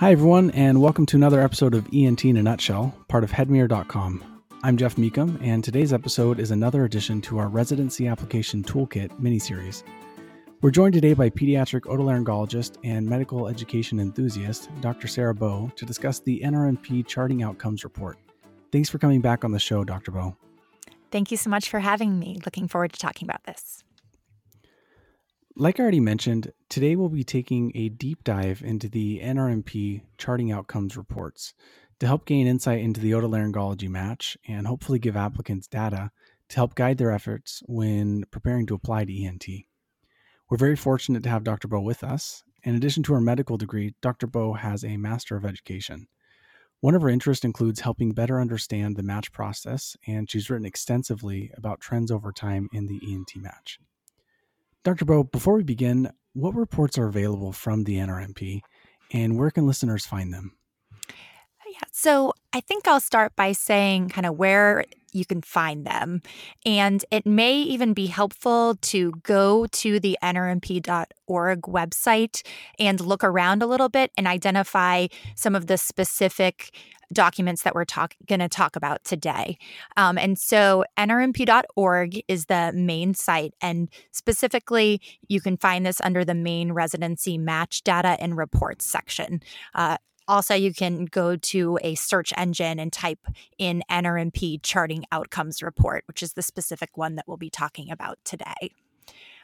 Hi, everyone, and welcome to another episode of ENT in a Nutshell, part of Headmirror.com. I'm Jeff Meekum, and today's episode is another addition to our Residency Application Toolkit miniseries. We're joined today by pediatric otolaryngologist and medical education enthusiast, Dr. Sarah Bowe, to discuss the NRMP Charting Outcomes Report. Thanks for coming back on the show, Dr. Bowe. Thank you so much for having me. Looking forward to talking about this. Like I already mentioned, today we'll be taking a deep dive into the NRMP charting outcomes reports to help gain insight into the otolaryngology match and hopefully give applicants data to help guide their efforts when preparing to apply to ENT. We're very fortunate to have Dr. Bowe with us. In addition to her medical degree, Dr. Bowe has a Master of Education. One of her interests includes helping better understand the match process, and she's written extensively about trends over time in the ENT match. Dr. Bowe, before we begin, what reports are available from the NRMP and where can listeners find them? Yeah, so I think I'll start by saying kind of where you can find them. And it may even be helpful to go to the nrmp.org website and look around a little bit and identify some of the specific documents that we're talk- going to talk about today. Um, and so nrmp.org is the main site. And specifically, you can find this under the main residency match data and reports section. Uh, also, you can go to a search engine and type in NRMP charting outcomes report, which is the specific one that we'll be talking about today.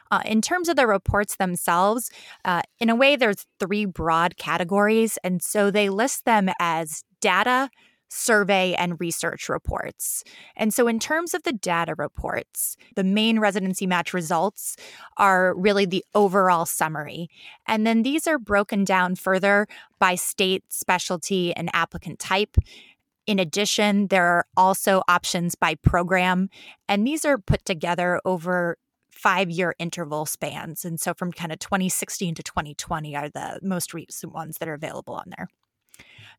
Uh, in terms of the reports themselves, uh, in a way, there's three broad categories. And so they list them as data, survey, and research reports. And so, in terms of the data reports, the main residency match results are really the overall summary. And then these are broken down further by state, specialty, and applicant type. In addition, there are also options by program, and these are put together over five year interval spans. And so, from kind of 2016 to 2020 are the most recent ones that are available on there.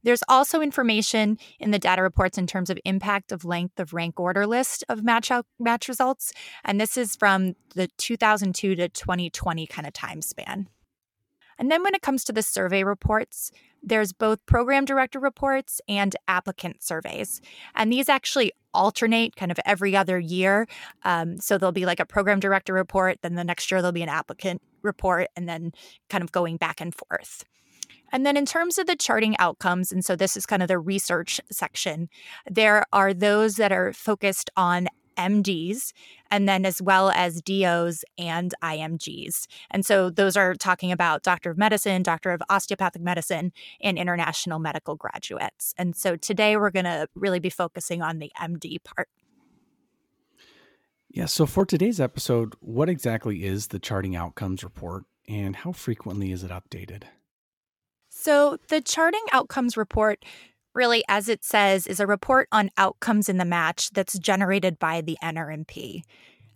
There's also information in the data reports in terms of impact of length of rank order list of match out, match results, and this is from the 2002 to 2020 kind of time span. And then when it comes to the survey reports, there's both program director reports and applicant surveys. And these actually alternate kind of every other year. Um, so there'll be like a program director report, then the next year there'll be an applicant report, and then kind of going back and forth. And then in terms of the charting outcomes, and so this is kind of the research section, there are those that are focused on MDs, and then as well as DOs and IMGs. And so those are talking about Doctor of Medicine, Doctor of Osteopathic Medicine, and international medical graduates. And so today we're going to really be focusing on the MD part. Yeah, so for today's episode, what exactly is the Charting Outcomes Report and how frequently is it updated? So, the Charting Outcomes Report, really, as it says, is a report on outcomes in the match that's generated by the NRMP.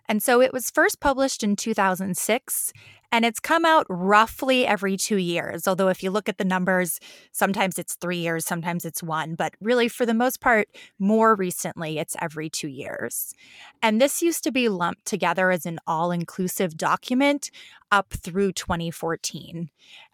And so it was first published in 2006, and it's come out roughly every two years. Although, if you look at the numbers, sometimes it's three years, sometimes it's one. But really, for the most part, more recently, it's every two years. And this used to be lumped together as an all inclusive document up through 2014.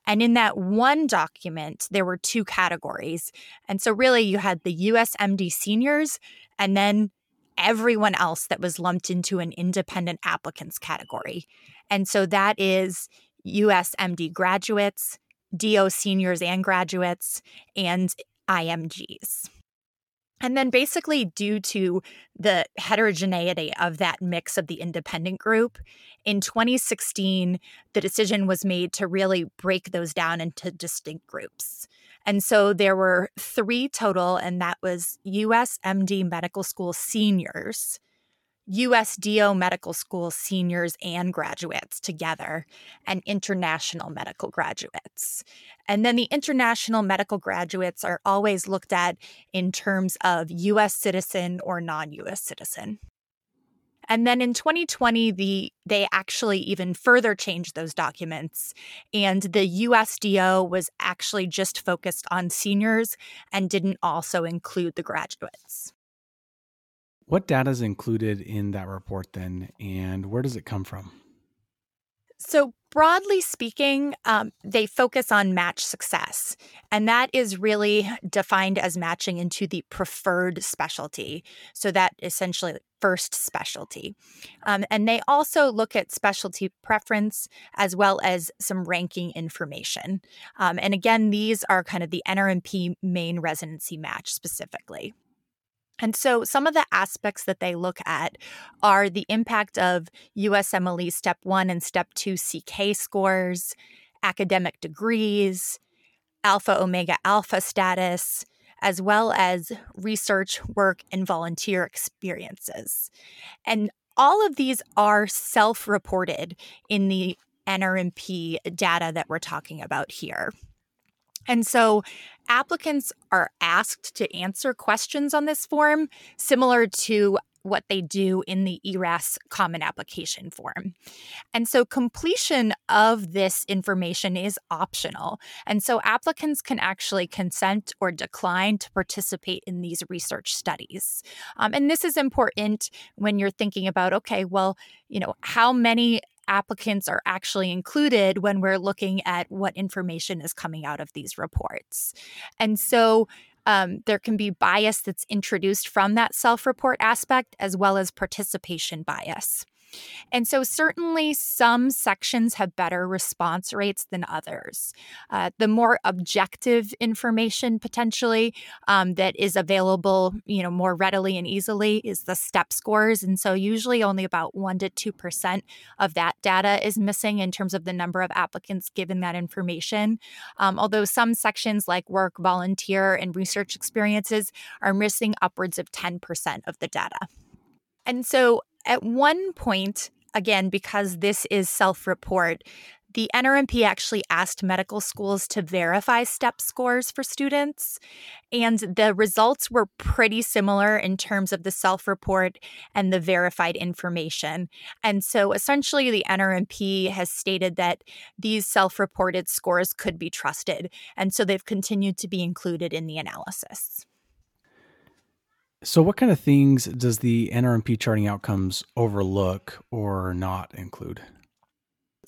And in that one document, there were two categories. And so, really, you had the USMD seniors and then everyone else that was lumped into an independent applicants category. And so, that is USMD graduates, DO seniors and graduates, and IMGs. And then, basically, due to the heterogeneity of that mix of the independent group, in 2016, the decision was made to really break those down into distinct groups. And so there were three total, and that was USMD Medical School seniors, USDO medical school seniors and graduates together, and international medical graduates. And then the international medical graduates are always looked at in terms of US citizen or non US citizen. And then in 2020, the they actually even further changed those documents. And the USDO was actually just focused on seniors and didn't also include the graduates. What data is included in that report then, and where does it come from? So, broadly speaking, um, they focus on match success. And that is really defined as matching into the preferred specialty. So, that essentially first specialty. Um, and they also look at specialty preference as well as some ranking information. Um, and again, these are kind of the NRMP main residency match specifically. And so some of the aspects that they look at are the impact of USMLE Step 1 and Step 2 CK scores, academic degrees, alpha omega alpha status, as well as research, work, and volunteer experiences. And all of these are self reported in the NRMP data that we're talking about here. And so applicants are asked to answer questions on this form, similar to what they do in the ERAS common application form. And so completion of this information is optional. And so applicants can actually consent or decline to participate in these research studies. Um, and this is important when you're thinking about, okay, well, you know, how many applicants are actually included when we're looking at what information is coming out of these reports. And so um, there can be bias that's introduced from that self report aspect as well as participation bias. And so, certainly, some sections have better response rates than others. Uh, the more objective information potentially um, that is available, you know, more readily and easily is the step scores. And so, usually, only about one to two percent of that data is missing in terms of the number of applicants given that information. Um, although some sections like work, volunteer, and research experiences are missing upwards of 10% of the data. And so at one point, again, because this is self report, the NRMP actually asked medical schools to verify STEP scores for students, and the results were pretty similar in terms of the self report and the verified information. And so essentially, the NRMP has stated that these self reported scores could be trusted, and so they've continued to be included in the analysis. So, what kind of things does the NRMP charting outcomes overlook or not include?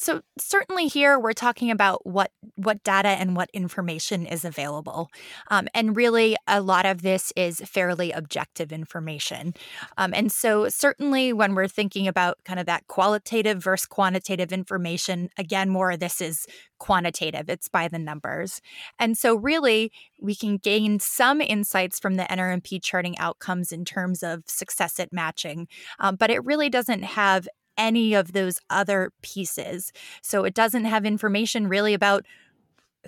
So certainly here we're talking about what what data and what information is available, um, and really a lot of this is fairly objective information. Um, and so certainly when we're thinking about kind of that qualitative versus quantitative information, again, more of this is quantitative. It's by the numbers, and so really we can gain some insights from the NRMP charting outcomes in terms of success at matching, um, but it really doesn't have any of those other pieces. So it doesn't have information really about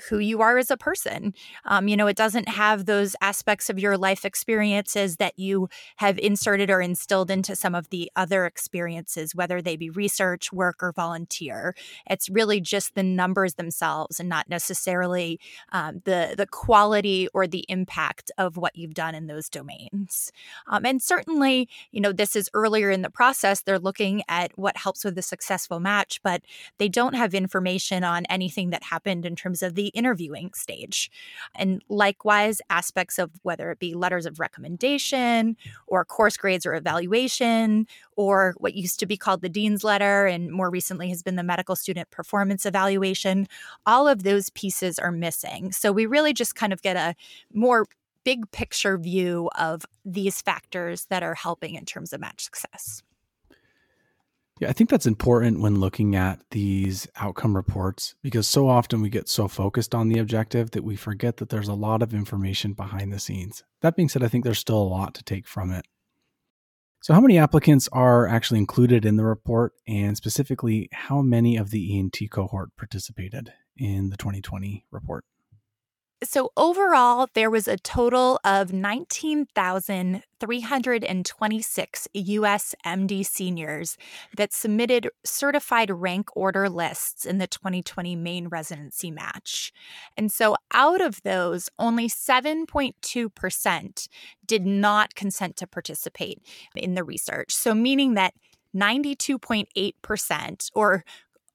who you are as a person. Um, you know, it doesn't have those aspects of your life experiences that you have inserted or instilled into some of the other experiences, whether they be research, work, or volunteer. It's really just the numbers themselves and not necessarily um, the, the quality or the impact of what you've done in those domains. Um, and certainly, you know, this is earlier in the process. They're looking at what helps with a successful match, but they don't have information on anything that happened in terms of the the interviewing stage. And likewise, aspects of whether it be letters of recommendation or course grades or evaluation, or what used to be called the Dean's Letter and more recently has been the Medical Student Performance Evaluation, all of those pieces are missing. So we really just kind of get a more big picture view of these factors that are helping in terms of match success. Yeah, I think that's important when looking at these outcome reports because so often we get so focused on the objective that we forget that there's a lot of information behind the scenes. That being said, I think there's still a lot to take from it. So, how many applicants are actually included in the report, and specifically, how many of the ENT cohort participated in the 2020 report? So, overall, there was a total of 19,326 US MD seniors that submitted certified rank order lists in the 2020 main residency match. And so, out of those, only 7.2% did not consent to participate in the research. So, meaning that 92.8%, or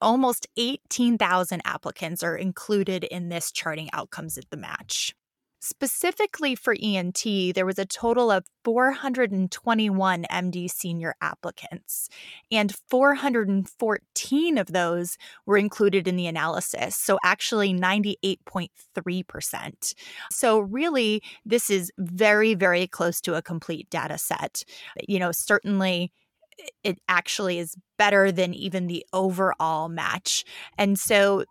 almost 18,000 applicants are included in this charting outcomes at the match. specifically for ENT, there was a total of 421 MD senior applicants, and 414 of those were included in the analysis. So, actually, 98.3%. So, really, this is very, very close to a complete data set. You know, certainly it actually is better than even the overall match. And so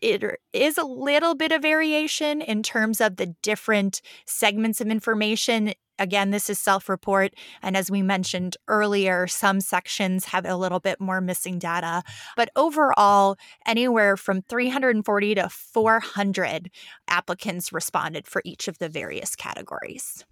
it is a little bit of variation in terms of the different segments of information. Again, this is self report. And as we mentioned earlier, some sections have a little bit more missing data. But overall, anywhere from 340 to 400 applicants responded for each of the various categories.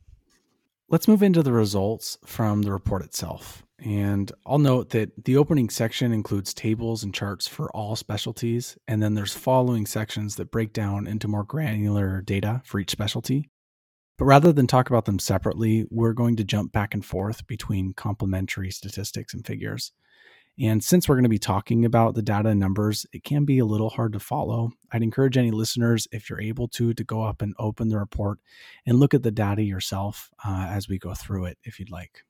Let's move into the results from the report itself. And I'll note that the opening section includes tables and charts for all specialties. And then there's following sections that break down into more granular data for each specialty. But rather than talk about them separately, we're going to jump back and forth between complementary statistics and figures. And since we're going to be talking about the data and numbers, it can be a little hard to follow. I'd encourage any listeners, if you're able to, to go up and open the report and look at the data yourself uh, as we go through it, if you'd like.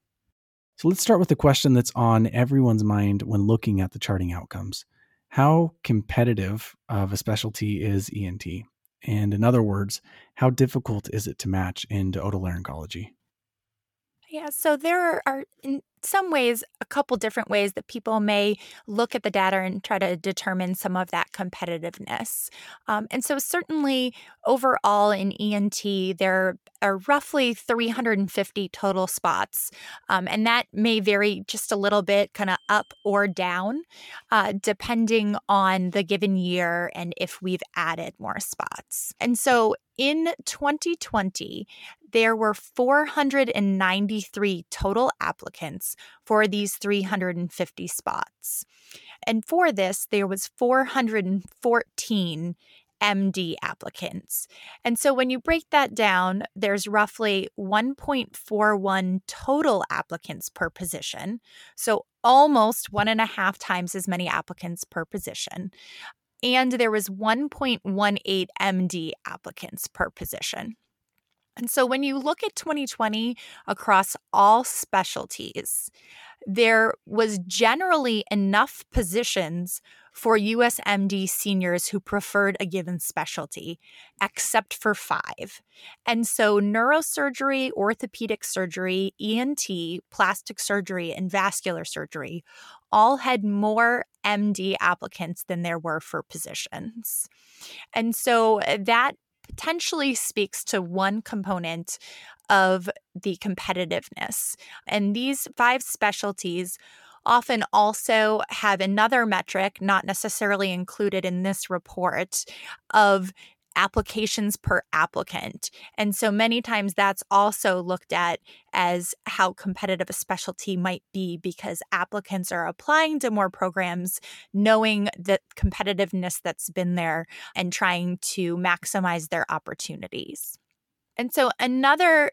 So let's start with the question that's on everyone's mind when looking at the charting outcomes. How competitive of a specialty is ENT? And in other words, how difficult is it to match into otolaryngology? Yeah, so there are in some ways a couple different ways that people may look at the data and try to determine some of that competitiveness. Um, and so, certainly, overall in ENT, there are roughly 350 total spots. Um, and that may vary just a little bit, kind of up or down, uh, depending on the given year and if we've added more spots. And so, in 2020, there were 493 total applicants for these 350 spots. And for this, there was 414 MD applicants. And so when you break that down, there's roughly 1.41 total applicants per position. So almost one and a half times as many applicants per position. And there was 1.18 MD applicants per position. And so when you look at 2020 across all specialties, there was generally enough positions for USMD seniors who preferred a given specialty, except for five. And so, neurosurgery, orthopedic surgery, ENT, plastic surgery, and vascular surgery all had more MD applicants than there were for positions. And so, uh, that potentially speaks to one component of the competitiveness. And these five specialties often also have another metric, not necessarily included in this report, of applications per applicant. And so many times that's also looked at as how competitive a specialty might be because applicants are applying to more programs knowing the competitiveness that's been there and trying to maximize their opportunities. And so another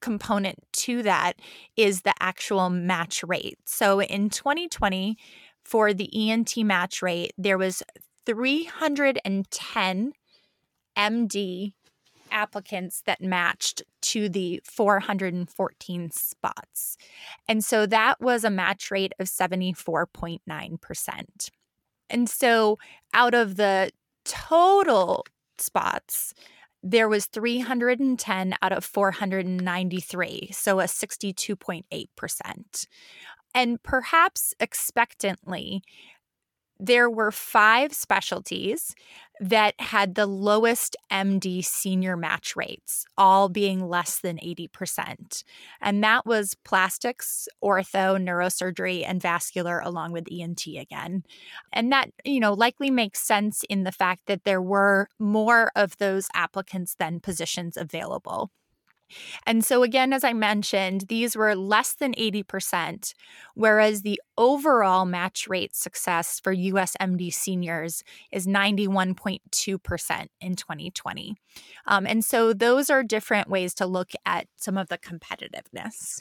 component to that is the actual match rate. So in 2020, for the ENT match rate, there was 310 MD applicants that matched to the 414 spots. And so that was a match rate of 74.9%. And so out of the total spots, there was 310 out of 493, so a 62.8%. And perhaps expectantly, there were five specialties that had the lowest MD senior match rates, all being less than 80%. And that was plastics, ortho, neurosurgery, and vascular, along with ENT again. And that, you know, likely makes sense in the fact that there were more of those applicants than positions available. And so, again, as I mentioned, these were less than 80%, whereas the overall match rate success for USMD seniors is 91.2% in 2020. Um, and so, those are different ways to look at some of the competitiveness.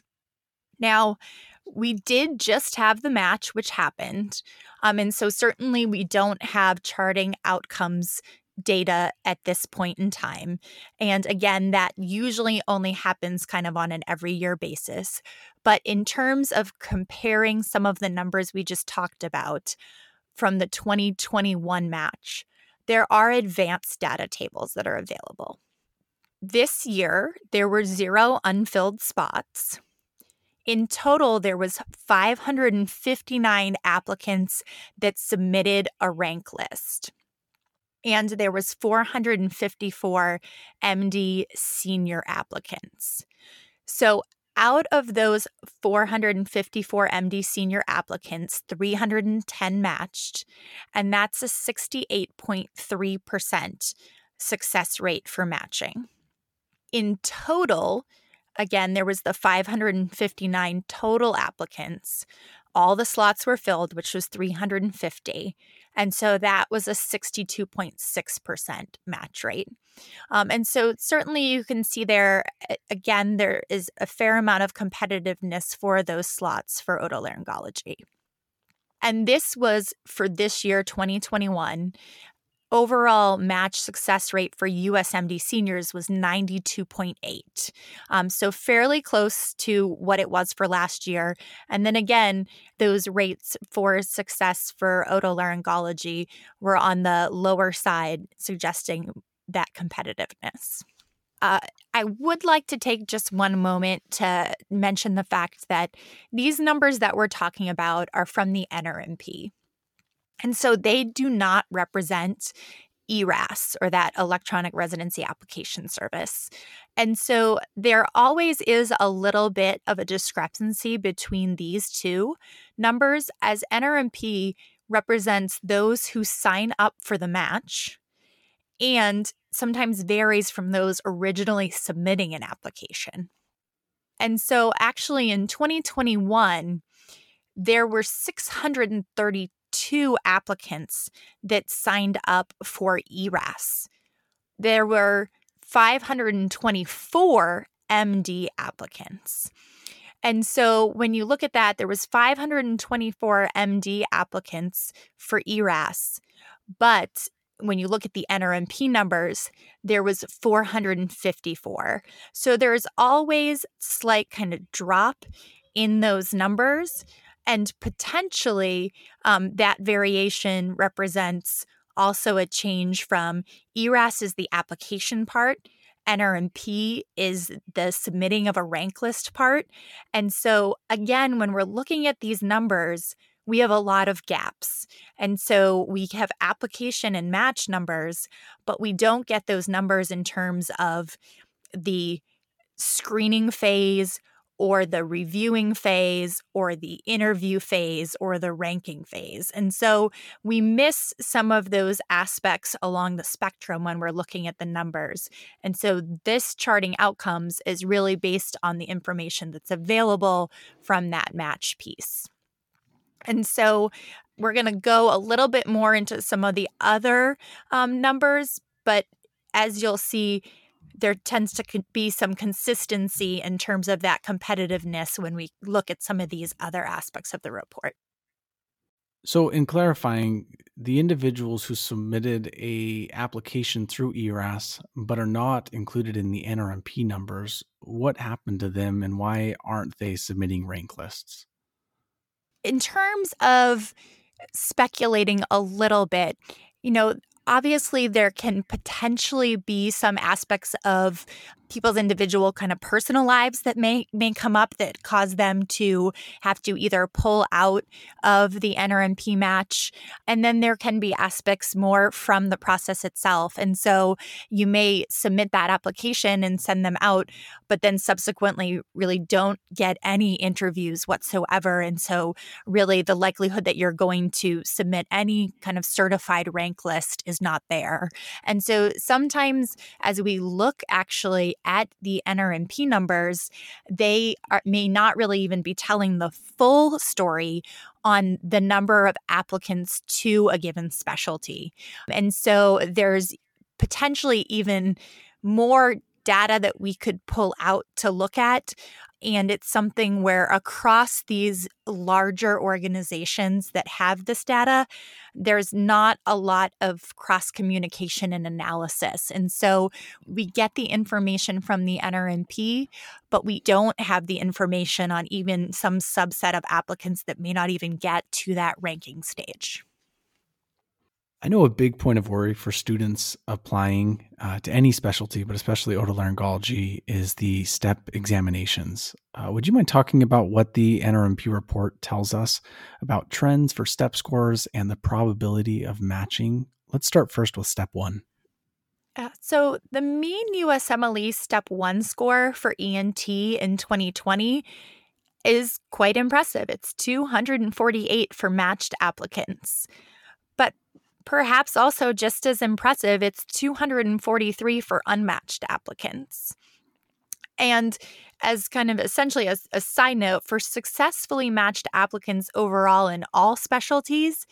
Now, we did just have the match, which happened. Um, and so, certainly, we don't have charting outcomes data at this point in time. And again, that usually only happens kind of on an every year basis. But in terms of comparing some of the numbers we just talked about from the 2021 match, there are advanced data tables that are available. This year, there were zero unfilled spots. In total, there was 559 applicants that submitted a rank list and there was 454 MD senior applicants. So out of those 454 MD senior applicants, 310 matched, and that's a 68.3% success rate for matching. In total, again, there was the 559 total applicants. All the slots were filled, which was 350. And so that was a 62.6% match rate. Um, and so certainly you can see there, again, there is a fair amount of competitiveness for those slots for otolaryngology. And this was for this year, 2021 overall match success rate for USMD seniors was 92.8. Um, so fairly close to what it was for last year. And then again, those rates for success for otolaryngology were on the lower side, suggesting that competitiveness. Uh, I would like to take just one moment to mention the fact that these numbers that we're talking about are from the NRMP. And so they do not represent ERAS or that electronic residency application service. And so there always is a little bit of a discrepancy between these two numbers, as NRMP represents those who sign up for the match and sometimes varies from those originally submitting an application. And so, actually, in 2021, there were 632 two applicants that signed up for ERAS. There were 524 MD applicants. And so when you look at that, there was 524 MD applicants for ERAS, but when you look at the NRMP numbers, there was 454. So there's always slight kind of drop in those numbers and potentially um, that variation represents also a change from ERAS is the application part, NRMP is the submitting of a rank list part. And so, again, when we're looking at these numbers, we have a lot of gaps. And so we have application and match numbers, but we don't get those numbers in terms of the screening phase or the reviewing phase or the interview phase or the ranking phase. And so we miss some of those aspects along the spectrum when we're looking at the numbers. And so this charting outcomes is really based on the information that's available from that match piece. And so we're going to go a little bit more into some of the other um, numbers, but as you'll see, there tends to be some consistency in terms of that competitiveness when we look at some of these other aspects of the report. So, in clarifying, the individuals who submitted a application through ERAS but are not included in the NRMP numbers, what happened to them and why aren't they submitting rank lists? In terms of speculating a little bit, you know, obviously there can potentially be some aspects of people's individual kind of personal lives that may may come up that cause them to have to either pull out of the NRMP match. And then there can be aspects more from the process itself. And so you may submit that application and send them out but then subsequently really don't get any interviews whatsoever. And so really the likelihood that you're going to submit any kind of certified rank list is not there. And so sometimes as we look actually at the NRMP numbers, they are, may not really even be telling the full story on the number of applicants to a given specialty. And so there's potentially even more data that we could pull out to look at And it's something where across these larger organizations that have this data, there's not a lot of cross communication and analysis. And so we get the information from the NRMP, but we don't have the information on even some subset of applicants that may not even get to that ranking stage. I know a big point of worry for students applying uh, to any specialty, but especially otolaryngology, is the STEP examinations. Uh, would you mind talking about what the NRMP report tells us about trends for STEP scores and the probability of matching? Let's start first with STEP 1. Uh, so, the mean USMLE Step 1 score for ENT in 2020 is quite impressive. It's 248 for matched applicants. Perhaps also just as impressive, it's 243 for unmatched applicants. And as kind of essentially a, a, side note, for successfully matched applicants overall in all specialties,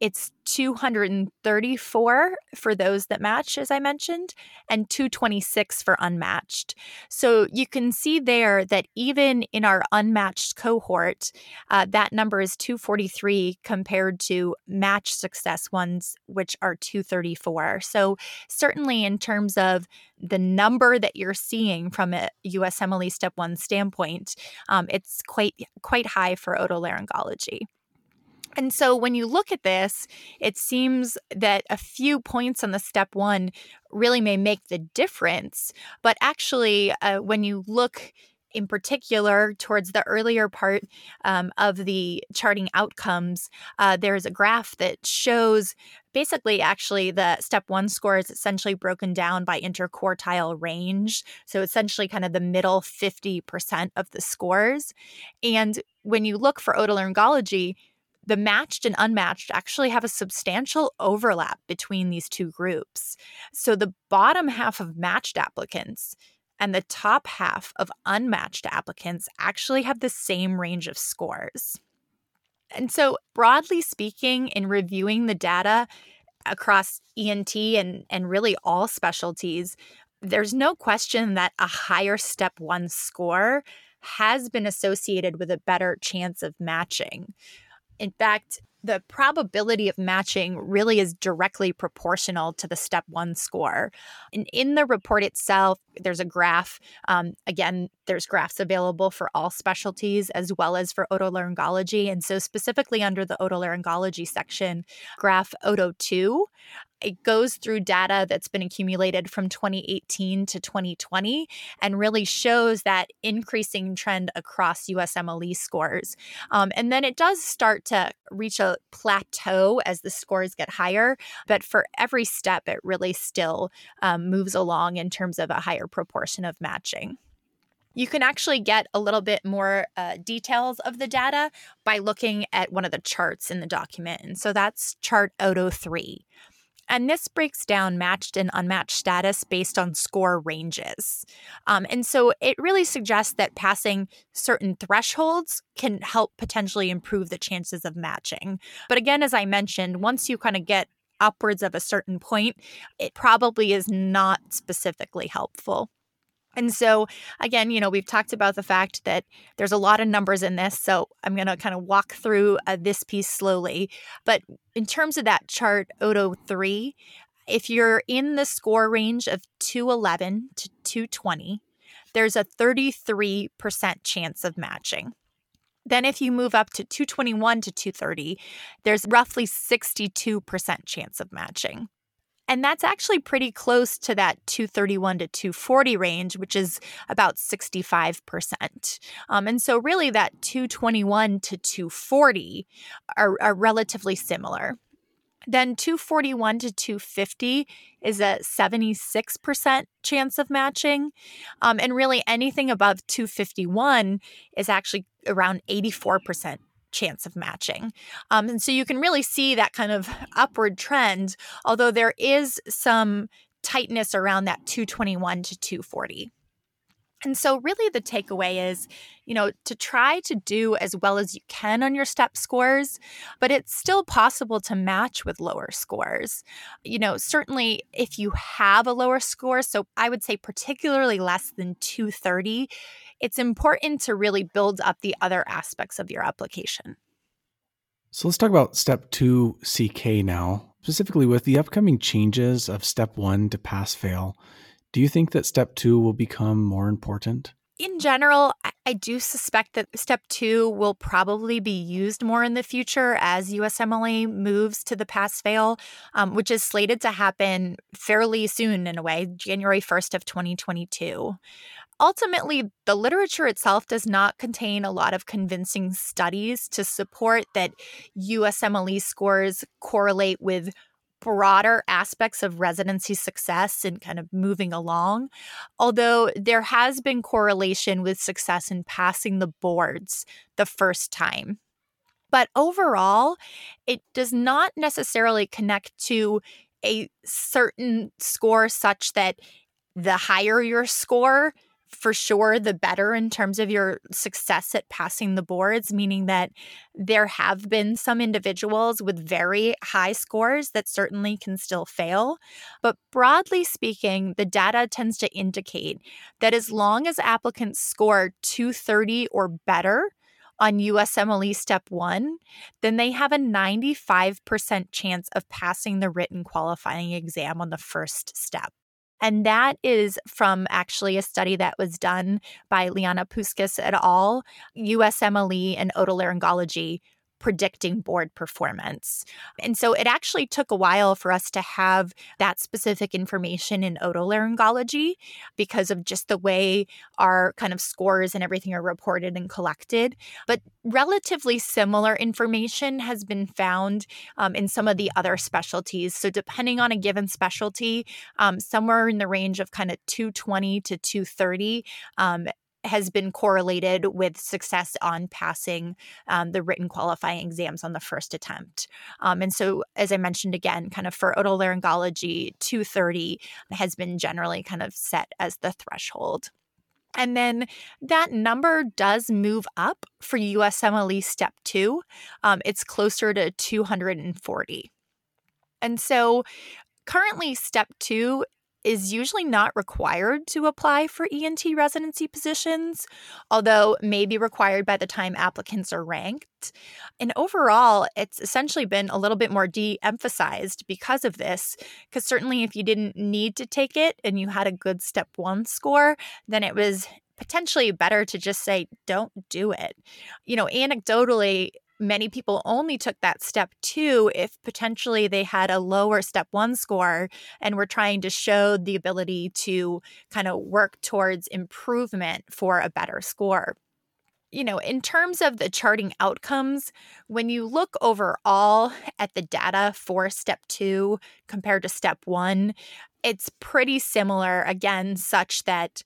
it's 234 for those that match, as I mentioned, and 226 for unmatched. So you can see there that even in our unmatched cohort, uh, that number is 243 compared to match success ones, which are 234. So certainly in terms of the number that you're seeing from a USMLE Step 1 standpoint, um, it's quite quite high for otolaryngology. And so when you look at this, it seems that a few points on the step one really may make the difference. But actually, uh, when you look in particular towards the earlier part um, of the charting outcomes, uh, there's a graph that shows basically actually the step one score is essentially broken down by interquartile range. So essentially kind of the middle 50% of the scores. And when you look for otolaryngology, the matched and unmatched actually have a substantial overlap between these two groups. So the bottom half of matched applicants and the top half of unmatched applicants actually have the same range of scores. And so, broadly speaking, in reviewing the data across ENT and, and really all specialties, there's no question that a higher step one score has been associated with a better chance of matching. In fact, the probability of matching really is directly proportional to the step one score. And in the report itself, there's a graph. Um, again, there's graphs available for all specialties as well as for otolaryngology. And so, specifically under the otolaryngology section, graph OTO 2 it goes through data that's been accumulated from 2018 to 2020 and really shows that increasing trend across USMLE scores. Um, and then it does start to reach a plateau as the scores get higher. But for every step, it really still um, moves along in terms of a higher proportion of matching. You can actually get a little bit more uh, details of the data by looking at one of the charts in the document. And so that's chart OTO 3. And this breaks down matched and unmatched status based on score ranges. Um, and so it really suggests that passing certain thresholds can help potentially improve the chances of matching. But again, as I mentioned, once you kind of get upwards of a certain point, it probably is not specifically helpful. And so, again, you know, we've talked about the fact that there's a lot of numbers in this. So I'm going to kind of walk through uh, this piece slowly. But in terms of that chart, OTO 3, if you're in the score range of 211 to 220, there's a 33% chance of matching. Then, if you move up to 221 to 230, there's roughly 62% chance of matching. And that's actually pretty close to that 231 to 240 range, which is about 65%. Um, and so, really, that 221 to 240 are, are relatively similar. Then 241 to 250 is a 76% chance of matching. Um, and really, anything above 251 is actually around 84% chance of matching. Um, and so you can really see that kind of upward trend, although there is some tightness around that 221 to 240. And so, really, the takeaway is, you know, to try to do as well as you can on your step scores, but it's still possible to match with lower scores. You know, certainly if you have a lower score, so I would say particularly less than 230, it's important to really build up the other aspects of your application. So let's talk about step two CK now, specifically with the upcoming changes of step one to pass fail. Do you think that step two will become more important? In general, I do suspect that step two will probably be used more in the future as USMLE moves to the pass fail, um, which is slated to happen fairly soon in a way, January 1st of 2022. Ultimately, the literature itself does not contain a lot of convincing studies to support that USMLE scores correlate with broader aspects of residency success and kind of moving along. Although there has been correlation with success in passing the boards the first time. But overall, it does not necessarily connect to a certain score such that the higher your score, for sure the better in terms of your success at passing the boards, meaning that there have been some individuals with very high scores that certainly can still fail. But broadly speaking, the data tends to indicate that as long as applicants score 230 or better, on USMLE Step 1, then they have a 95% chance of passing the written qualifying exam on the first step. And that is from actually a study that was done by Liana Puscas et al., USMLE and otolaryngology predicting board performance. And so it actually took a while for us to have that specific information in otolaryngology because of just the way our kind of scores and everything are reported and collected. But relatively similar information has been found um, in some of the other specialties. So depending on a given specialty, um, somewhere in the range of kind of 220 to 230 um, has been correlated with success on passing um, the written qualifying exams on the first attempt. Um, and so, as I mentioned again, kind of for otolaryngology, 230 has been generally kind of set as the threshold. And then that number does move up for USMLE Step 2. Um, it's closer to 240. And so currently, Step 2 is usually not required to apply for ENT residency positions, although may be required by the time applicants are ranked. And overall, it's essentially been a little bit more de emphasized because of this, because certainly if you didn't need to take it and you had a good step one score, then it was potentially better to just say, don't do it. You know, anecdotally, many people only took that step two if potentially they had a lower step one score and were trying to show the ability to kind of work towards improvement for a better score. You know, in terms of the charting outcomes, when you look overall at the data for step two compared to step one, it's pretty similar, again, such that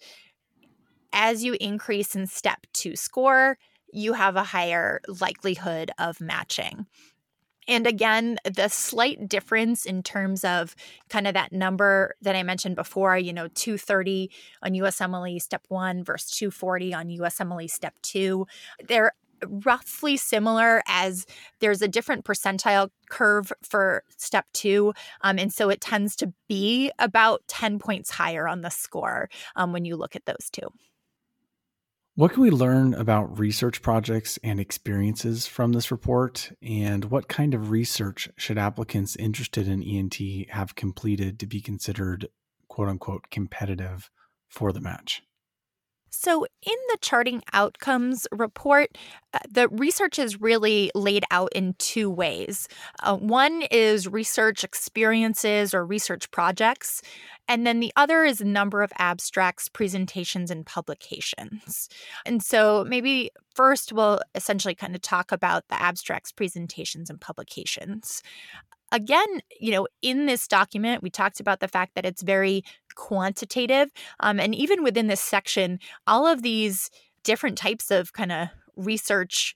as you increase in step two score, you have a higher likelihood of matching. And again, the slight difference in terms of kind of that number that I mentioned before, you know, 230 on USMLE step one versus 240 on USMLE step two, they're roughly similar as there's a different percentile curve for step two. Um, and so it tends to be about 10 points higher on the score um, when you look at those two. What can we learn about research projects and experiences from this report? And what kind of research should applicants interested in ENT have completed to be considered quote unquote competitive for the match? So, in the charting outcomes report, uh, the research is really laid out in two ways. Uh, one is research experiences or research projects, and then the other is number of abstracts, presentations, and publications. And so, maybe first we'll essentially kind of talk about the abstracts, presentations, and publications again, you know, in this document, we talked about the fact that it's very quantitative. Um, and even within this section, all of these different types of kind of research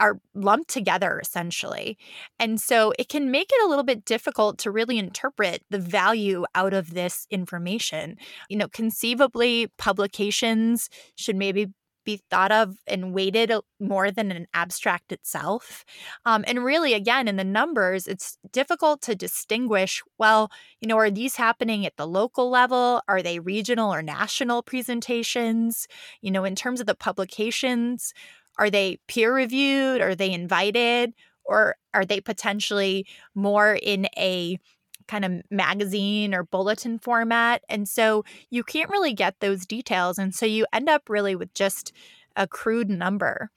are lumped together essentially. And so it can make it a little bit difficult to really interpret the value out of this information. You know, conceivably, publications should maybe be thought of and weighted more than an abstract itself. Um, and really, again, in the numbers, it's difficult to distinguish well, you know, are these happening at the local level? Are they regional or national presentations? You know, in terms of the publications, are they peer reviewed? Are they invited? Or are they potentially more in a kind of magazine or bulletin format? And so you can't really get those details. And so you end up really with just a crude number.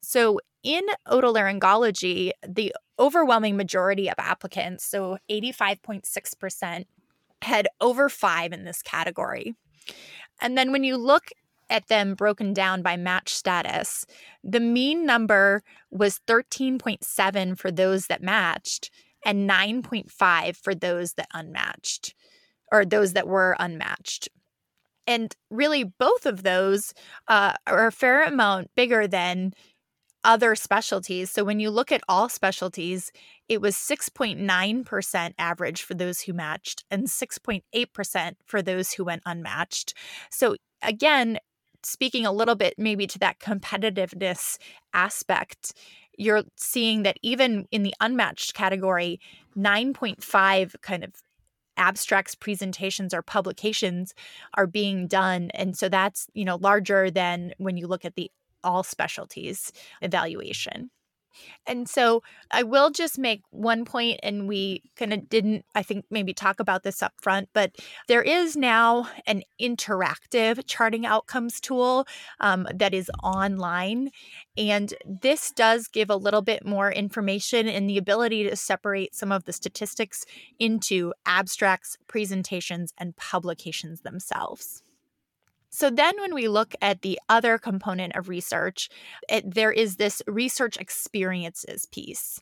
So in otolaryngology, the overwhelming majority of applicants, so 85.6%, had over five in this category. And then when you look at them broken down by match status, the mean number was 13.7 for those that matched and 9.5 for those that unmatched or those that were unmatched. And really, both of those uh, are a fair amount bigger than other specialties. So when you look at all specialties, it was 6.9% average for those who matched and 6.8% for those who went unmatched. So again, speaking a little bit maybe to that competitiveness aspect, you're seeing that even in the unmatched category, 9.5 kind of abstracts presentations or publications are being done. And so that's you know larger than when you look at the all specialties evaluation and so I will just make one point, and we kind of didn't, I think, maybe talk about this up front, but there is now an interactive charting outcomes tool um, that is online. And this does give a little bit more information and the ability to separate some of the statistics into abstracts, presentations, and publications themselves. So then, when we look at the other component of research, it, there is this research experiences piece.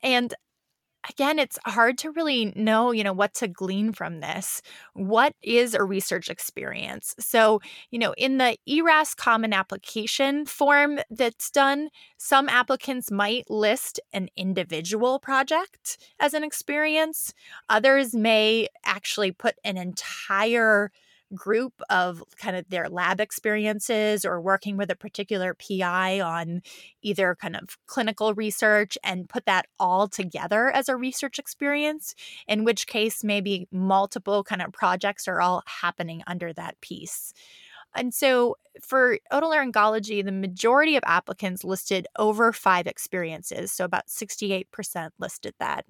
And again it's hard to really know you know what to glean from this. What is a research experience? So you know in the ERAS common application form that's done some applicants might list an individual project as an experience. Others may actually put an entire group of kind of their lab experiences or working with a particular PI on either kind of clinical research and put that all together as a research experience, in which case maybe multiple kind of projects are all happening under that piece. And so for otolaryngology, the majority of applicants listed over five experiences. So about 68% listed that.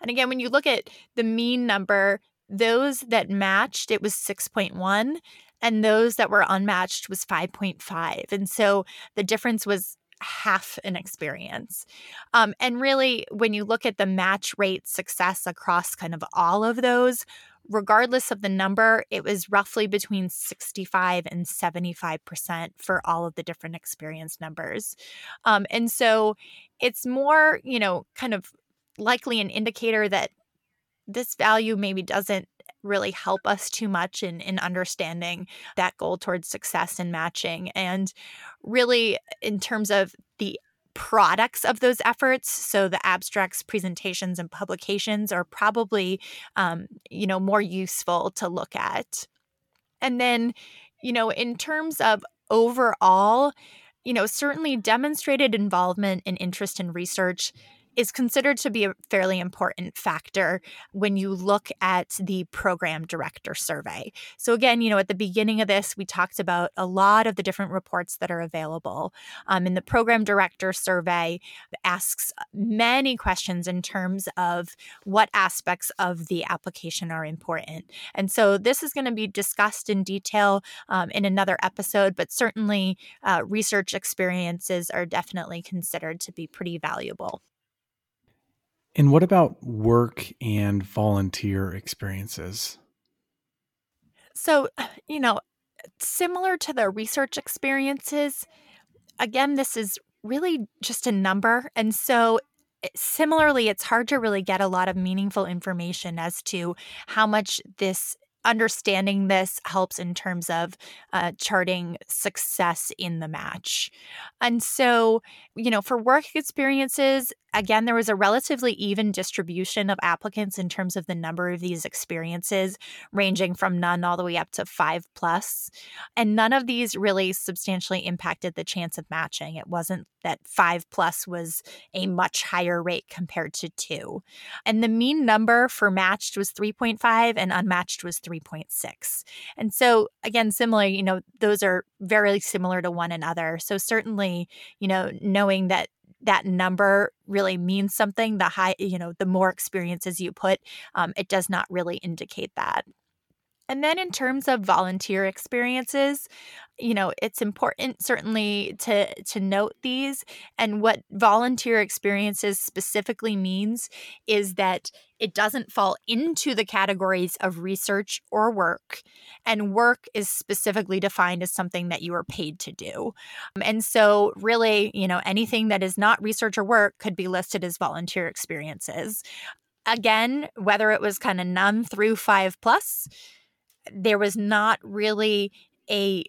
And again, when you look at the mean number, those that matched, it was 6.1, and those that were unmatched was 5.5. And so the difference was half an experience. Um, and really, when you look at the match rate success across kind of all of those, regardless of the number, it was roughly between 65 and 75% for all of the different experience numbers. Um, and so it's more, you know, kind of likely an indicator that this value maybe doesn't really help us too much in in understanding that goal towards success and matching. And really in terms of the products of those efforts so the abstracts presentations and publications are probably um, you know more useful to look at. And then you know in terms of overall you know certainly demonstrated involvement and interest in research is considered to be a fairly important factor when you look at the program director survey. So, again, you know, at the beginning of this, we talked about a lot of the different reports that are available. Um, and the program director survey asks many questions in terms of what aspects of the application are important. And so, this is going to be discussed in detail um, in another episode, but certainly uh, research experiences are definitely considered to be pretty valuable. And what about work and volunteer experiences? So, you know, similar to the research experiences, again, this is really just a number. And so, eh, similarly, it's hard to really get a lot of meaningful information as to how much this understanding this helps in terms of uh, charting success in the match. And so, you know, for work experiences, again, there was a relatively even distribution of applicants in terms of the number of these experiences, ranging from none all the way up to five plus. And none of these really substantially impacted the chance of matching. It wasn't that five plus was a much higher rate compared to two. And the mean number for matched was 3.5 and unmatched was 3.6. And so, again, similarly, you know, those are very similar to one another. So, certainly, you know, knowing that that number really means something the high you know the more experiences you put um, it does not really indicate that and then in terms of volunteer experiences, you know, it's important certainly to to note these and what volunteer experiences specifically means is that it doesn't fall into the categories of research or work and work is specifically defined as something that you are paid to do. And so really, you know, anything that is not research or work could be listed as volunteer experiences. Again, whether it was kind of none through 5 plus, there was not really a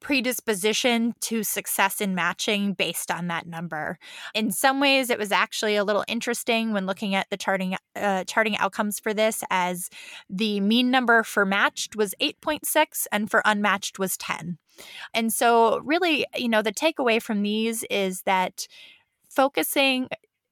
predisposition to success in matching based on that number. In some ways, it was actually a little interesting when looking at the charting uh, charting outcomes for this, as the mean number for matched was 8.6 and for unmatched was 10. And so, really, you know, the takeaway from these is that focusing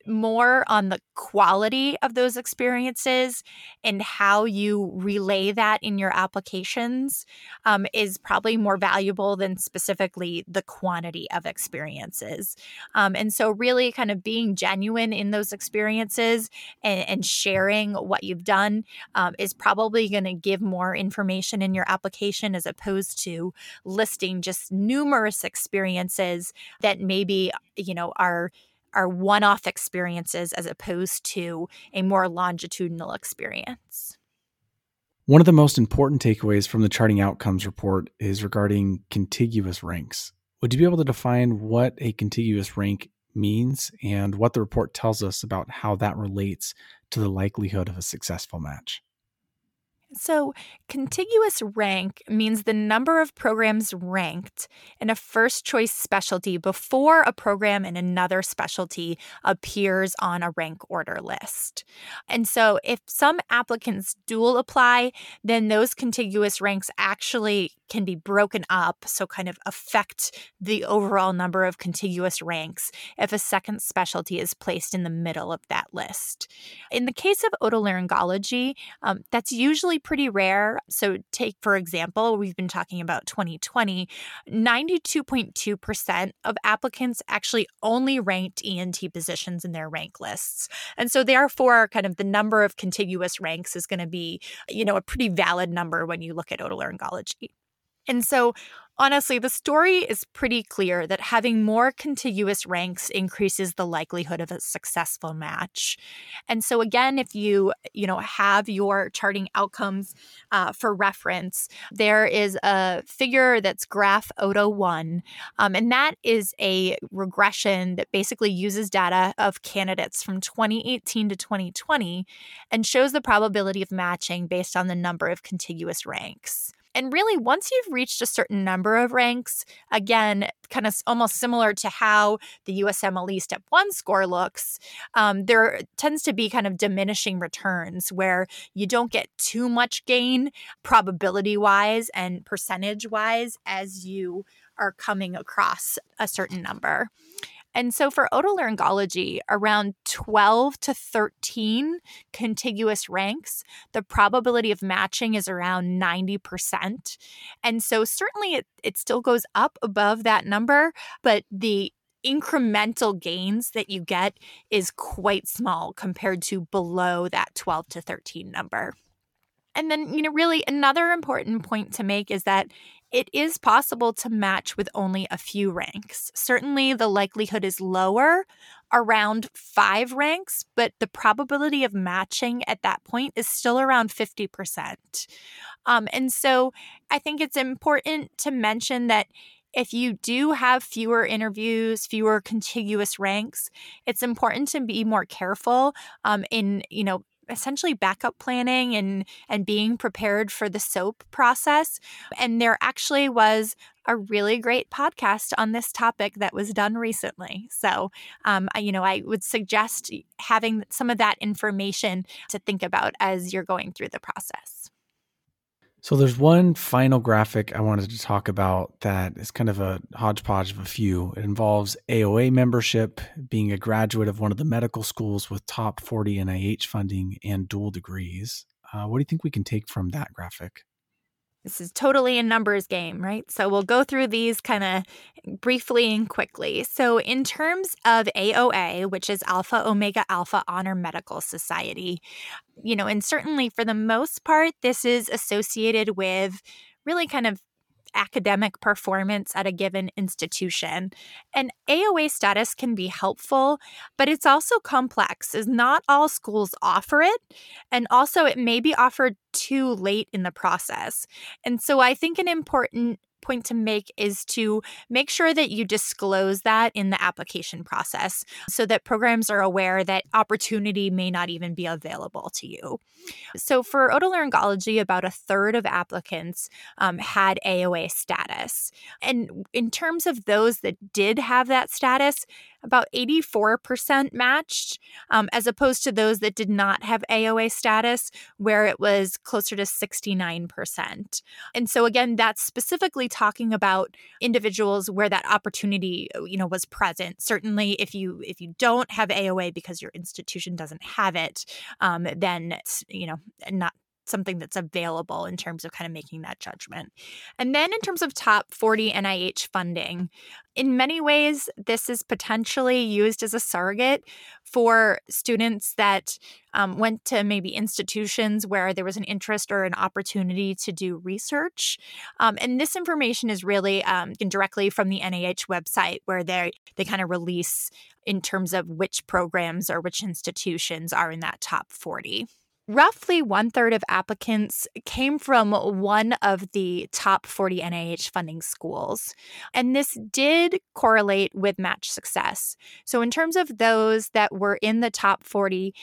more on the quality of those experiences and how you relay that in your applications um, is probably more valuable than specifically the quantity of experiences. Um, and so, really, kind of being genuine in those experiences and, and sharing what you've done um, is probably going to give more information in your application as opposed to listing just numerous experiences that maybe, you know, are are one off experiences as opposed to a more longitudinal experience. One of the most important takeaways from the charting outcomes report is regarding contiguous ranks. Would you be able to define what a contiguous rank means and what the report tells us about how that relates to the likelihood of a successful match? So, contiguous rank means the number of programs ranked in a first choice specialty before a program in another specialty appears on a rank order list. And so, if some applicants dual apply, then those contiguous ranks actually can be broken up, so kind of affect the overall number of contiguous ranks if a second specialty is placed in the middle of that list. In the case of otolaryngology, um, that's usually pretty rare. So, take for example, we've been talking about 2020, 92.2% of applicants actually only ranked ENT positions in their rank lists. And so, therefore, kind of the number of contiguous ranks is going to be, you know, a pretty valid number when you look at otolaryngology. And so Honestly, the story is pretty clear that having more contiguous ranks increases the likelihood of a successful match. And so again, if you, you know, have your charting outcomes uh, for reference, there is a figure that's graph OTO 1, um, and that is a regression that basically uses data of candidates from 2018 to 2020 and shows the probability of matching based on the number of contiguous ranks. And really, once you've reached a certain number of ranks, again, kind of almost similar to how the USMLE Step 1 score looks, um, there tends to be kind of diminishing returns where you don't get too much gain probability wise and percentage wise as you are coming across a certain number. And so for otolaryngology, around 12 to 13 contiguous ranks, the probability of matching is around 90%. And so certainly it, it still goes up above that number, but the incremental gains that you get is quite small compared to below that 12 to 13 number. And then, you know, really another important point to make is that it is possible to match with only a few ranks. Certainly, the likelihood is lower around five ranks, but the probability of matching at that point is still around 50%. Um, and so I think it's important to mention that if you do have fewer interviews, fewer contiguous ranks, it's important to be more careful um, in, you know, essentially backup planning and and being prepared for the SOAP process. And there actually was a really great podcast on this topic that was done recently. So, um, I, you know, I would suggest having some of that information to think about as you're going through the process. So there's one final graphic I wanted to talk about that is kind of a hodgepodge of a few. It involves AOA membership, being a graduate of one of the medical schools with top 40 NIH funding and dual degrees. Uh, what do you think we can take from that graphic? This is totally a numbers game, right? So we'll go through these kind of briefly and quickly. So, in terms of AOA, which is Alpha Omega Alpha Honor Medical Society, you know, and certainly for the most part, this is associated with really kind of academic performance at a given institution. And AOA status can be helpful, but it's also complex, as not all schools offer it. And also, it may be offered too late in the process. And so, I think an important point to make is to make sure that you disclose that in the application process so that programs are aware that opportunity may not even be available to you. So, for otolaryngology, about a third of applicants um, had AOA status. And in terms of those that did have that status, about 84% matched, um, as opposed to those that did not have AOA status, where it was closer to 69%. And so, again, that's specifically talking about individuals where that opportunity, uh, you know, was present. Certainly, if you if you don't have AOA because your institution doesn't have it, um, then it's you know not something that's available in terms of kind of making that judgment. And then in terms of top 40 NIH funding, in many ways, this is potentially used as a surrogate for students that um, went to maybe institutions where there was an interest or an opportunity to do research. Um, and this information is really um, directly from the NIH website, where they they kind of release in terms of which programs or which institutions are in that top 40. Roughly one third of applicants came from one of the top 40 NIH funding schools. And this did correlate with match success. So, in terms of those that were in the top 40,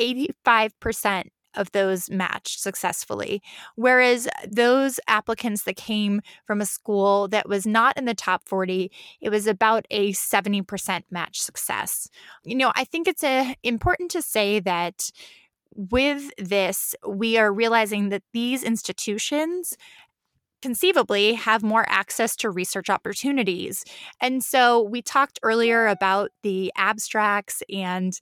85% of those matched successfully. Whereas those applicants that came from a school that was not in the top 40, it was about a 70% match success. You know, I think it's a, uh, important to say that with this, we are realizing that these institutions conceivably have more access to research opportunities. And so we talked earlier about the abstracts and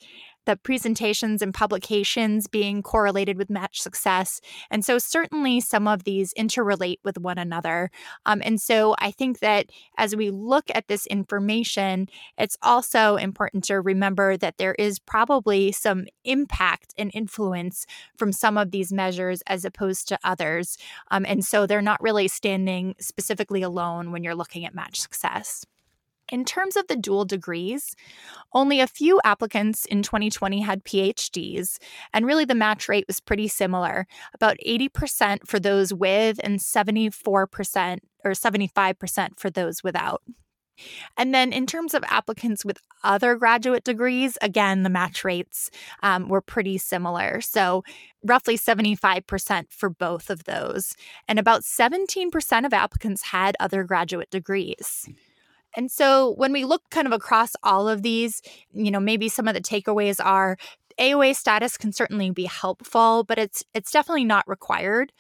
the presentations and publications being correlated with match success. And so, certainly, some of these interrelate with one another. Um, and so, I think that as we look at this information, it's also important to remember that there is probably some impact and influence from some of these measures as opposed to others. Um, and so, they're not really standing specifically alone when you're looking at match success. In terms of the dual degrees, only a few applicants in 2020 had PhDs, and really the match rate was pretty similar about 80% for those with, and 74% or 75% for those without. And then, in terms of applicants with other graduate degrees, again, the match rates um, were pretty similar. So, roughly 75% for both of those. And about 17% of applicants had other graduate degrees. And so when we look kind of across all of these, you know, maybe some of the takeaways are AOA status can certainly be helpful, but it's it's definitely not required.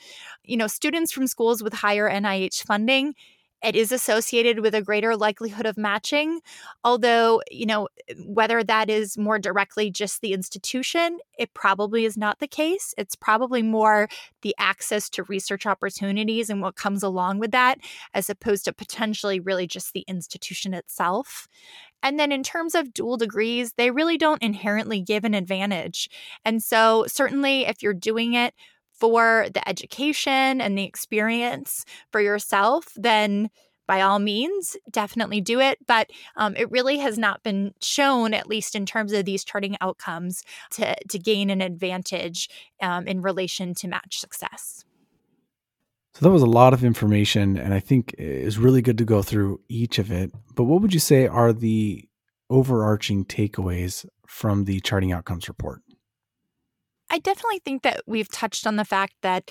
You know, students from schools with higher NIH funding it is associated with a greater likelihood of matching. Although, you know, eh, whether that is more directly just the institution, it probably is not the case. It's probably more the access to research opportunities and what comes along with that, as opposed to potentially really just the institution itself. And then in terms of dual degrees, they really don't inherently give an advantage. And so, certainly, if you're doing it for the education and the experience for yourself, then by all means, definitely do it. But um, it really has not been shown, at least in terms of these charting outcomes, to, to gain an advantage um, in relation to match success. So that was a lot of information, and I think it's really good to go through each of it. But what would you say are the overarching takeaways from the charting outcomes report? I definitely think that we've touched on the fact that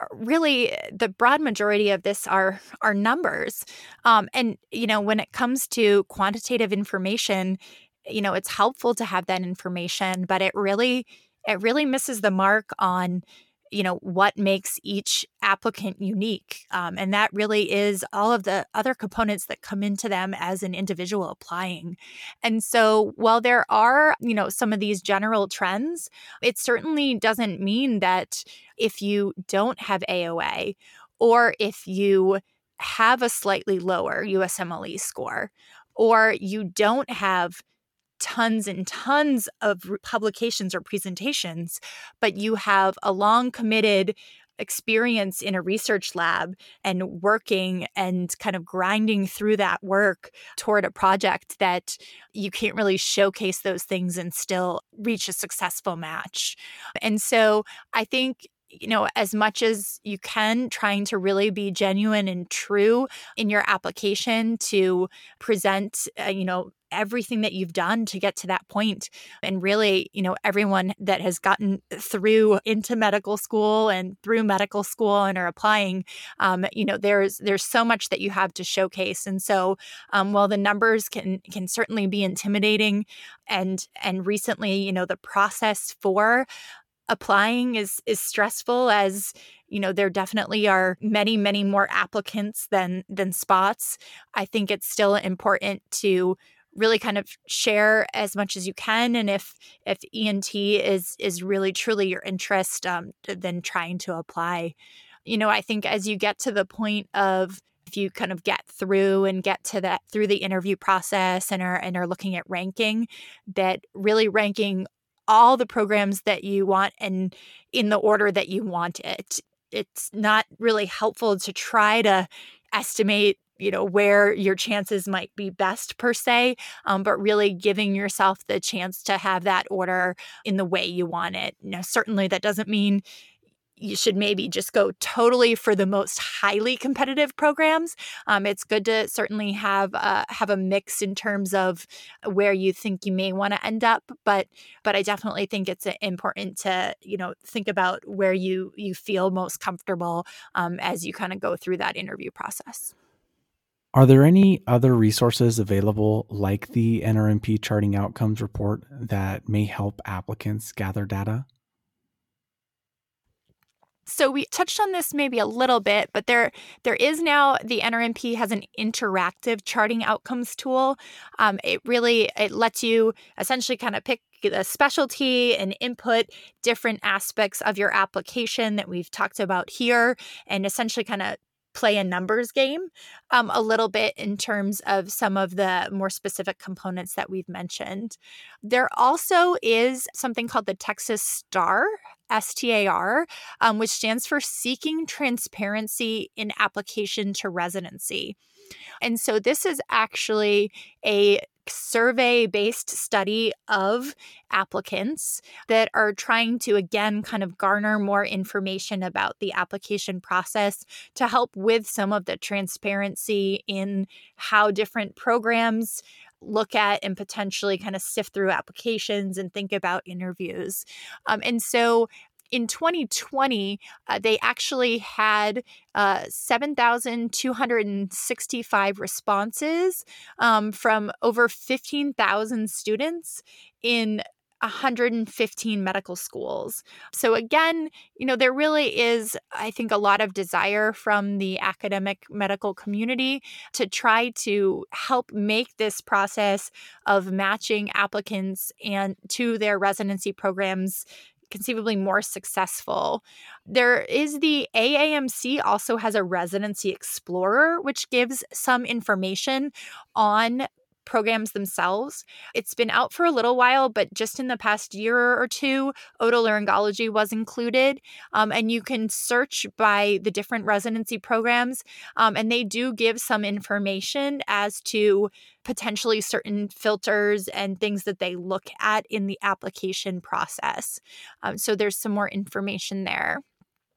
uh, really the broad majority of this are are numbers. Um, and you know when it comes to quantitative information you know it's helpful to have that information but it really it really misses the mark on you know what makes each applicant unique um, and that really is all of the other components that come into them as an individual applying. And so while there are you know some of these general trends it certainly doesn't mean that if you don't have aoa or if you have a slightly lower usmle score or you don't have tons and tons of publications or presentations, but you have a long committed experience in a research lab and working and kind of grinding through that work toward a project that you can't really showcase those things and still reach a successful match. And so I think you know, as much as you can, trying to really be genuine and true in your application to present, uh, you know, everything that you've done to get to that point. And really you know everyone that has gotten through into medical school and through medical school and are applying um, you know there's there's so much that you have to showcase. And so um, while the numbers can can certainly be intimidating and and recently you know the process for applying is is stressful as you know there definitely are many many more applicants than than spots. I think it's still important to really kind of share as much as you can and if if ent is is really truly your interest um, then trying to apply. You know i think as you get to the point of if you kind of get through and get to that through the interview process and are and are looking at ranking that really ranking all the programs that you want and in the order that you want it. It's not really helpful to try to estimate you know where your chances might be best per se um, but really giving yourself the chance to have that order in the way you want it now certainly that doesn't mean you should maybe just go totally for the most highly competitive programs. Um, it's good to certainly have uh, have a mix in terms of where you think you may want to end up, but but I definitely think it's important to you know think about where you you feel most comfortable um, as you kind of go through that interview process. Are there any other resources available like the NRMP Charting Outcomes Report that may help applicants gather data? So we touched on this maybe a little bit, but there there is now the NRMP has an interactive charting outcomes tool. Um, it really it lets you essentially kind of pick a specialty and input different aspects of your application that we've talked about here, and essentially kind of play a numbers game um, a little bit in terms of some of the more specific components that we've mentioned. There also is something called the Texas STAR STAR, um, which stands for Seeking Transparency in Application to Residency. And so this is actually a survey based study of applicants that are trying to, again, kind of garner more information about the application process to help with some of the transparency in how different programs look at and potentially kind of sift through applications and think about interviews. Um, and so in 2020, uh, they actually had uh, 7,265 responses um, from over 15,000 students in 115 medical schools. So, again, you know, there really is, I think, a lot of desire from the academic medical community to try to help make this process of matching applicants and to their residency programs conceivably more successful. There is the AAMC also has a residency explorer, which gives some information on programs themselves. It's been out for a little while, but just in the past year or two, otolaryngology was included. Um, and you can search by the different residency programs, um, and they do give some information as to potentially certain filters and things that they look at in the application process. Um, so there's some more information there.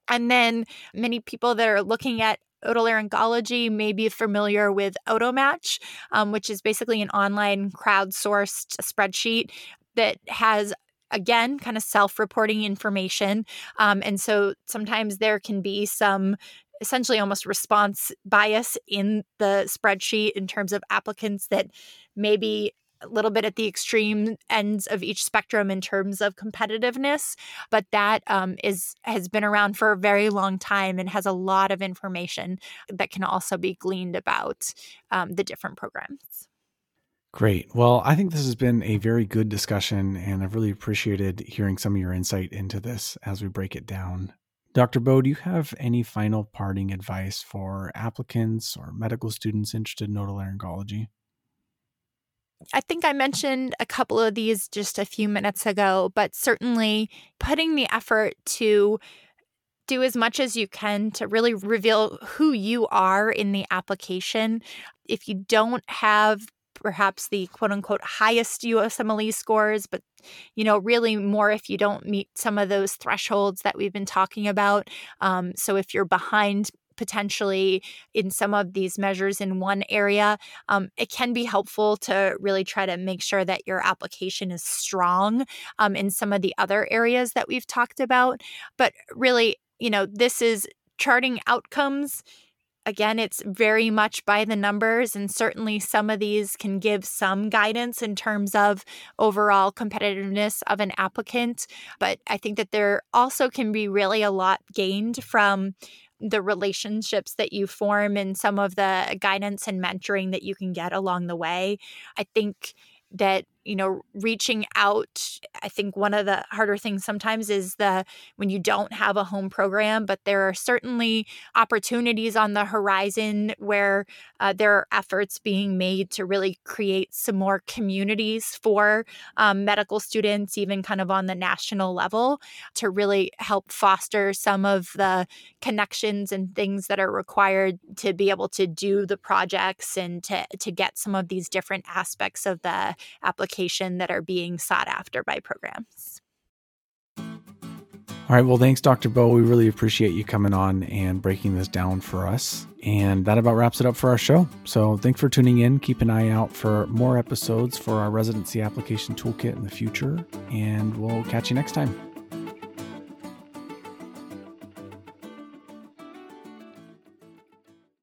And then many people that are looking at otolaryngology may be familiar with Otomatch, um, which is basically an online crowdsourced spreadsheet that has again, kind of self reporting information. Um, and so sometimes there can be some essentially almost response bias in the spreadsheet in terms of applicants that maybe a little bit at the extreme ends of each spectrum in terms of competitiveness, but that um, is has been around for a very long time and has a lot of information that can also be gleaned about um, the different programs. Great. Well, I think this has been a very good discussion, and I've really appreciated hearing some of your insight into this as we break it down. Dr. Bowe, do you have any final parting advice for applicants or medical students interested in otolaryngology? I think I mentioned a couple of these just a few minutes ago, but certainly putting the effort to do as much as you can to really reveal who you are in the application. If you don't have perhaps the quote unquote highest USMLE scores, but you know, really more if you don't meet some of those thresholds that we've been talking about. Um, so if you're behind potentially in some of these measures in one area, um, it can be helpful to really try to make sure that your application is strong um, in some of the other areas that we've talked about. But really, you know, this is charting outcomes again, it's very much by the numbers, and certainly some of these can give some guidance in terms of overall competitiveness of an applicant. But I think that there also can be really a lot gained from the relationships that you form and some of the guidance and mentoring that you can get along the way. I think that you know reaching out i think one of the harder things sometimes is the when you don't have a home program but there are certainly opportunities on the horizon where uh, there are efforts being made to really create some more communities for um, medical students even kind of on the national level to really help foster some of the connections and things that are required to be able to do the projects and to, to get some of these different aspects of the application that are being sought after by programs. All right. Well, thanks, Dr. Bowe. We really appreciate you coming on and breaking this down for us. And that about wraps it up for our show. So thanks for tuning in. Keep an eye out for more episodes for our residency application toolkit in the future. And we'll catch you next time.